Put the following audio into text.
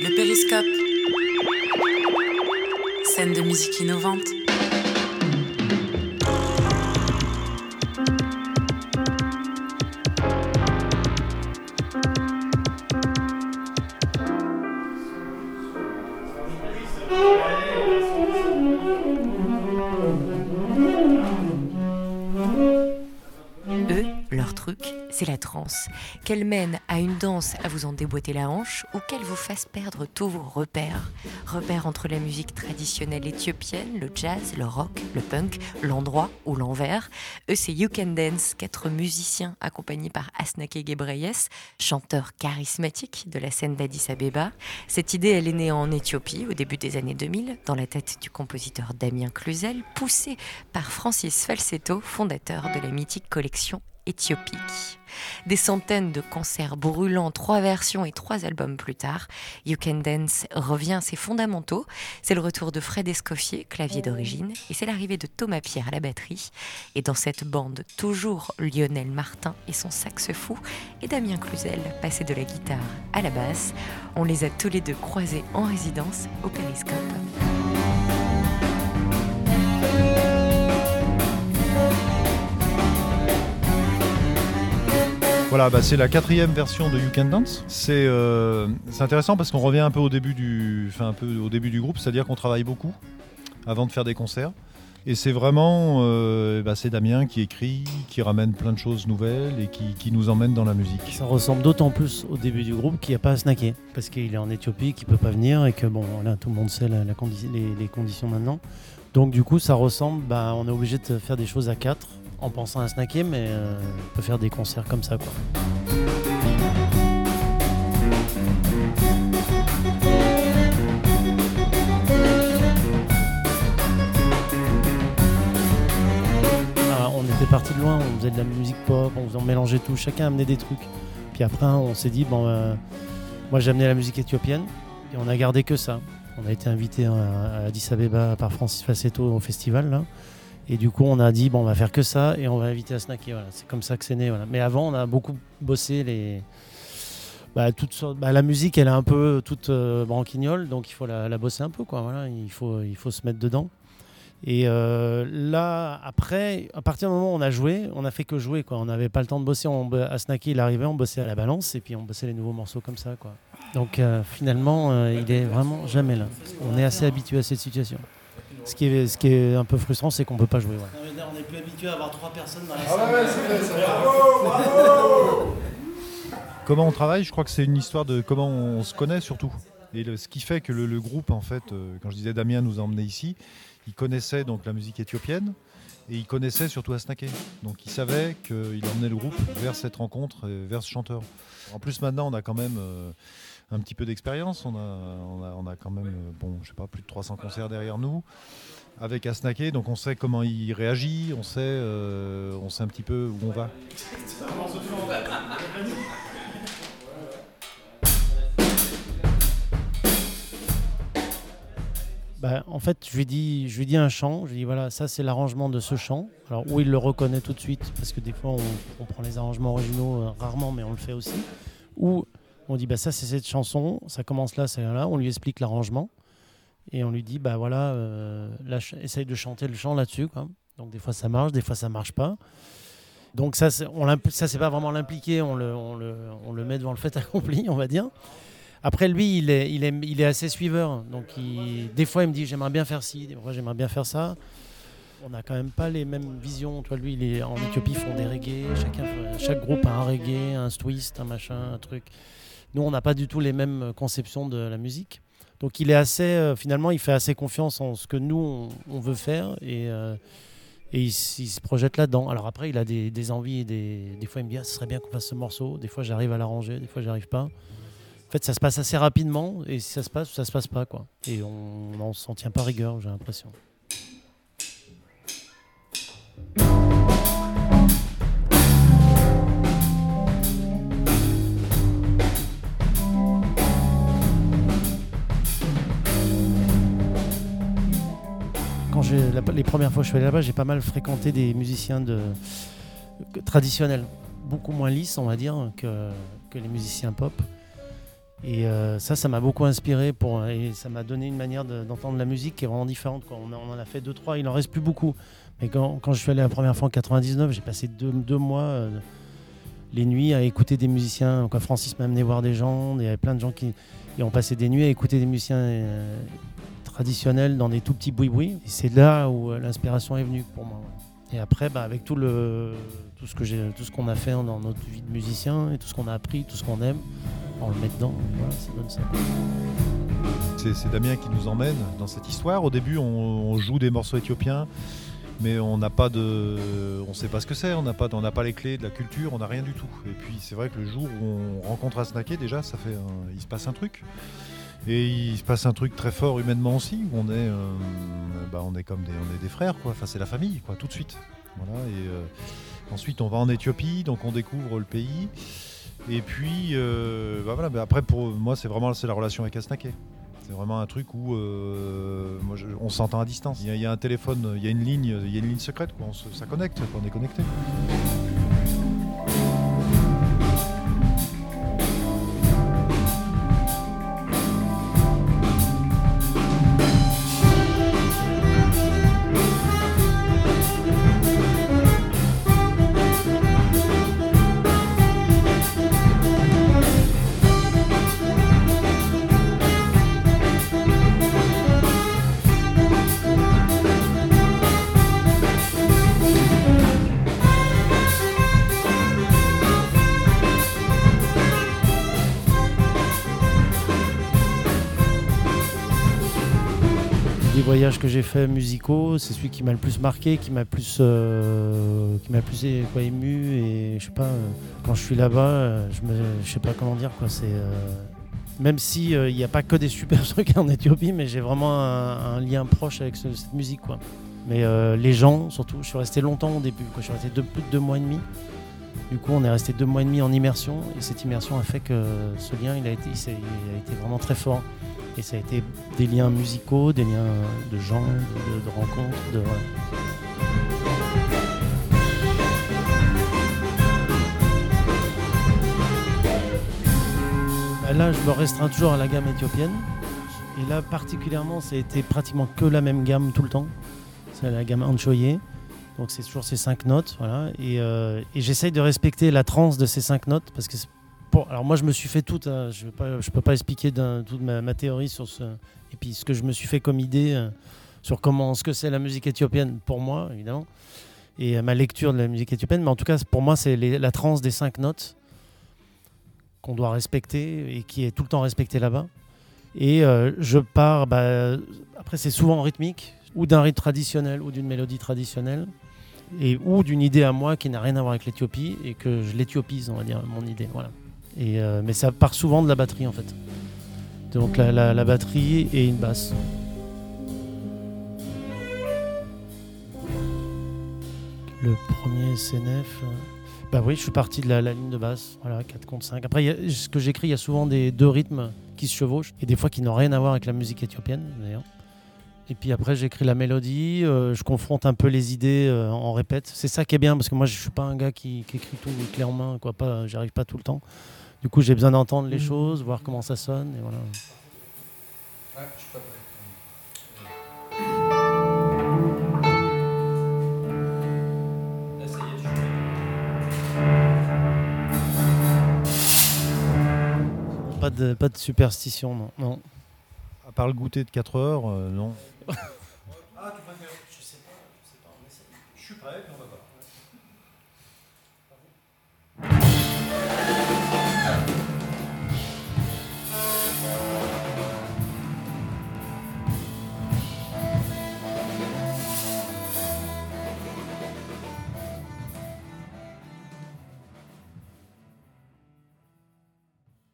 Le périscope. Scène de musique innovante. C'est la transe. Qu'elle mène à une danse à vous en déboîter la hanche ou qu'elle vous fasse perdre tous vos repères. Repères entre la musique traditionnelle éthiopienne, le jazz, le rock, le punk, l'endroit ou l'envers. Eux, c'est You Can Dance, quatre musiciens accompagnés par Asnake Gebreyes, chanteur charismatique de la scène d'Addis Abeba. Cette idée, elle est née en Éthiopie au début des années 2000, dans la tête du compositeur Damien Cluzel, poussé par Francis Falsetto, fondateur de la mythique collection éthiopique. Des centaines de concerts brûlants, trois versions et trois albums plus tard, You Can Dance revient à ses fondamentaux. C'est le retour de Fred Escoffier, clavier d'origine, et c'est l'arrivée de Thomas Pierre à la batterie. Et dans cette bande, toujours Lionel Martin et son saxe fou, et Damien Cluzel, passé de la guitare à la basse. On les a tous les deux croisés en résidence au Périscope. Voilà, bah, c'est la quatrième version de You Can Dance. Euh, c'est intéressant parce qu'on revient un peu au début du, groupe, c'est-à-dire qu'on travaille beaucoup avant de faire des concerts. Et c'est vraiment, euh, bah, Damien qui écrit, qui ramène plein de choses nouvelles et qui, nous emmène dans la musique. Ça ressemble d'autant plus au début du groupe qu'il n'y a pas à snacker, parce qu'il est en Éthiopie, qu'il ne peut pas venir et que bon, là, tout le monde sait les, conditions maintenant. Donc du coup, ça ressemble, bah, on est obligé de faire des choses à quatre en pensant à snacker, mais euh, on peut faire des concerts comme ça. Quoi. Ah, on était parti de loin, on faisait de la musique pop, on, mélangeait tout, chacun amenait des trucs. Puis après, on s'est dit, bon, euh, moi j'ai amené la musique éthiopienne, et on a gardé que ça. On a été invité à Addis Abeba par Francis Facetto au festival. Là. Et du coup, on a dit, bon, on va faire que ça et on va inviter à snacker. Voilà. C'est comme ça que c'est né. Mais avant, on a beaucoup bossé les. Bah, toutes sortes... Bah, la musique, elle est un peu toute euh, branquignole, donc il faut la, bosser un peu. Quoi. Voilà. Il, faut, il faut se mettre dedans. Et euh, là, après, à partir du moment où on a joué, on a fait que jouer. Quoi. On n'avait pas le temps de bosser. À snacker, il arrivait, on bossait à la balance et puis on bossait les nouveaux morceaux comme ça. Quoi. Donc euh, finalement, il est vraiment jamais là. On est assez habitué à cette situation. Ce qui est, ce qui est un peu frustrant, c'est qu'on ne peut pas jouer. on n'est plus habitué à avoir trois personnes dans la ah salle. Ouais, bravo, Comment on travaille Je crois que c'est une histoire de comment on se connaît surtout. Et ce qui fait que le, groupe, en fait, euh, quand je disais Damien nous a emmenés ici, il connaissait donc la musique éthiopienne et il connaissait surtout Asnaké. Donc il savait qu'il emmenait le groupe vers cette rencontre, vers ce chanteur. En plus maintenant, on a quand même euh, un petit peu d'expérience. On a, quand même, euh, bon, je sais pas, plus de 300 concerts derrière nous avec Asnaké, donc on sait comment il réagit, on sait, euh, on sait un petit peu où on va. Bah, en fait, je lui dis, je lui dis un chant. Je lui dis voilà, ça c'est l'arrangement de ce chant. Alors où il le reconnaît tout de suite, parce que des fois on, prend les arrangements originaux euh, rarement, mais on le fait aussi. Ou on dit bah ça c'est cette chanson, ça commence là, c'est là. On lui explique l'arrangement et on lui dit bah voilà, euh, essaye de chanter le chant là-dessus. Donc des fois ça marche, des fois ça marche pas. Donc ça, on ça c'est pas vraiment l'impliquer, on le, met devant le fait accompli, on va dire. Après lui, il est, assez suiveur. Donc des fois il me dit j'aimerais bien faire ci, des fois j'aimerais bien faire ça. On n'a quand même pas les mêmes visions. Toi, lui, il est en Éthiopie, ils font des reggae. Chacun, chaque groupe a un reggae, un twist, un machin, un truc. Nous, on n'a pas du tout les mêmes conceptions de la musique. Donc il est assez, euh, finalement, il fait assez confiance en ce que nous, on, veut faire et, euh, et il, se projette là-dedans. Alors après, il a des, envies, des, des fois il me dit, ah, ce serait bien qu'on fasse ce morceau. Des fois, j'arrive à l'arranger, des fois, j'arrive pas. En fait, ça se passe assez rapidement et si ça se passe, ça se passe pas. quoi. Et on ne s'en tient pas rigueur, j'ai l'impression. Les premières fois que je suis allé là-bas, j'ai pas mal fréquenté des musiciens traditionnels, beaucoup moins lisses, on va dire, que, les musiciens pop. Et euh, ça, ça m'a beaucoup inspiré pour, et ça m'a donné une manière de- d'entendre la musique qui est vraiment différente. On, en a fait deux, trois, il en reste plus beaucoup. Mais quand, je suis allé la première fois en 99, j'ai passé deux, mois, euh, les nuits, à écouter des musiciens. Francis m'a amené voir des gens, il y avait plein de gens qui ont passé des nuits à écouter des musiciens euh, traditionnels dans des tout petits boui-boui. Et c'est là où euh, l'inspiration est venue pour moi. Et après, bah, avec tout, le, tout ce que j'ai- tout ce qu'on a fait dans notre vie de musicien et tout ce qu'on a appris, tout ce qu'on aime, on le met dedans. Ça. C'est Damien qui nous emmène dans cette histoire. Au début, on, joue des morceaux éthiopiens, mais on n'a pas de, on sait pas ce que c'est. On n'a pas, pas les clés de la culture. On n'a rien du tout. Et puis c'est vrai que le jour où on rencontre Asnaké, déjà, ça fait, un- il se passe un truc. Et il se passe un truc très fort humainement aussi. Où on est, euh, bah, on est comme des, on est des frères, quoi. Enfin, c'est la famille, quoi, tout de suite. Voilà. Et euh, ensuite, on va en Éthiopie, donc on découvre le pays. Et puis, euh, bah voilà, après, pour moi, c'est vraiment c'est la relation avec Asnaké. C'est vraiment un truc où moi, on s'entend à distance. Il y, a, un téléphone, il y a une ligne, il y a une ligne secrète, quoi. On ça connecte, on est connecté. Des voyages que j'ai fait musicaux, c'est celui qui m'a le plus marqué, qui m'a plus, euh, qui m'a plus ému. Et je sais pas, euh, quand je suis là-bas, euh, je sais pas comment dire quoi. C'est même si il n'y a pas que des super trucs en Éthiopie, mais j'ai vraiment un, lien proche avec ce- cette musique quoi. Mais les gens, surtout, je suis resté longtemps au début. Quoi. Je suis resté deux- plus de deux mois et demi. Du coup, on est resté deux mois et demi en immersion, et cette immersion a fait que ce lien, il a été vraiment très fort. Et ça a été des liens musicaux, des liens de gens, de, rencontres. De, Là, je me restreins toujours à la gamme éthiopienne. Et là, particulièrement, ça a été pratiquement que la même gamme tout le temps. C'est la gamme Anchoye. Donc, c'est toujours ces cinq notes. Voilà. Et, euh, et j'essaye de respecter la transe de ces cinq notes parce que Alors moi je me suis fait tout, hein, je ne peux pas expliquer toute ma, théorie sur ce, et puis ce que je me suis fait comme idée euh, sur comment, ce que c'est la musique éthiopienne pour moi évidemment, et euh, ma lecture de la musique éthiopienne, mais en tout cas pour moi c'est la transe des cinq notes qu'on doit respecter et qui est tout le temps respectée là-bas. Et euh, je pars, bah, après c'est souvent en rythmique, ou d'un rythme traditionnel, ou d'une mélodie traditionnelle, et, ou d'une idée à moi qui n'a rien à voir avec l'Éthiopie, et que je l'éthiopise, on va dire, mon idée. Voilà. Euh, mais ça part souvent de la batterie en fait. Donc la, batterie et une basse. Le premier CNF. euh, Bah oui, je suis parti de la, ligne de basse, voilà, 4 contre 5. Après, ce que j'écris, il y a souvent des deux rythmes qui se chevauchent, et des fois qui n'ont rien à voir avec la musique éthiopienne d'ailleurs. Et puis après, j'écris la mélodie, euh, je confronte un peu les idées en répète. C'est ça qui est bien, parce que moi, je suis pas un gars qui, qui écrit tout clé en main, quoi, pas, j'arrive pas tout le temps. Du coup, j'ai besoin d'entendre les choses, voir comment ça sonne, et voilà. Pas de, pas de superstition, non. non. À part le goûter de 4 heures, euh, non. Ah, tu préfères Je sais pas, je sais pas, on essaie. Je suis prêt, on va.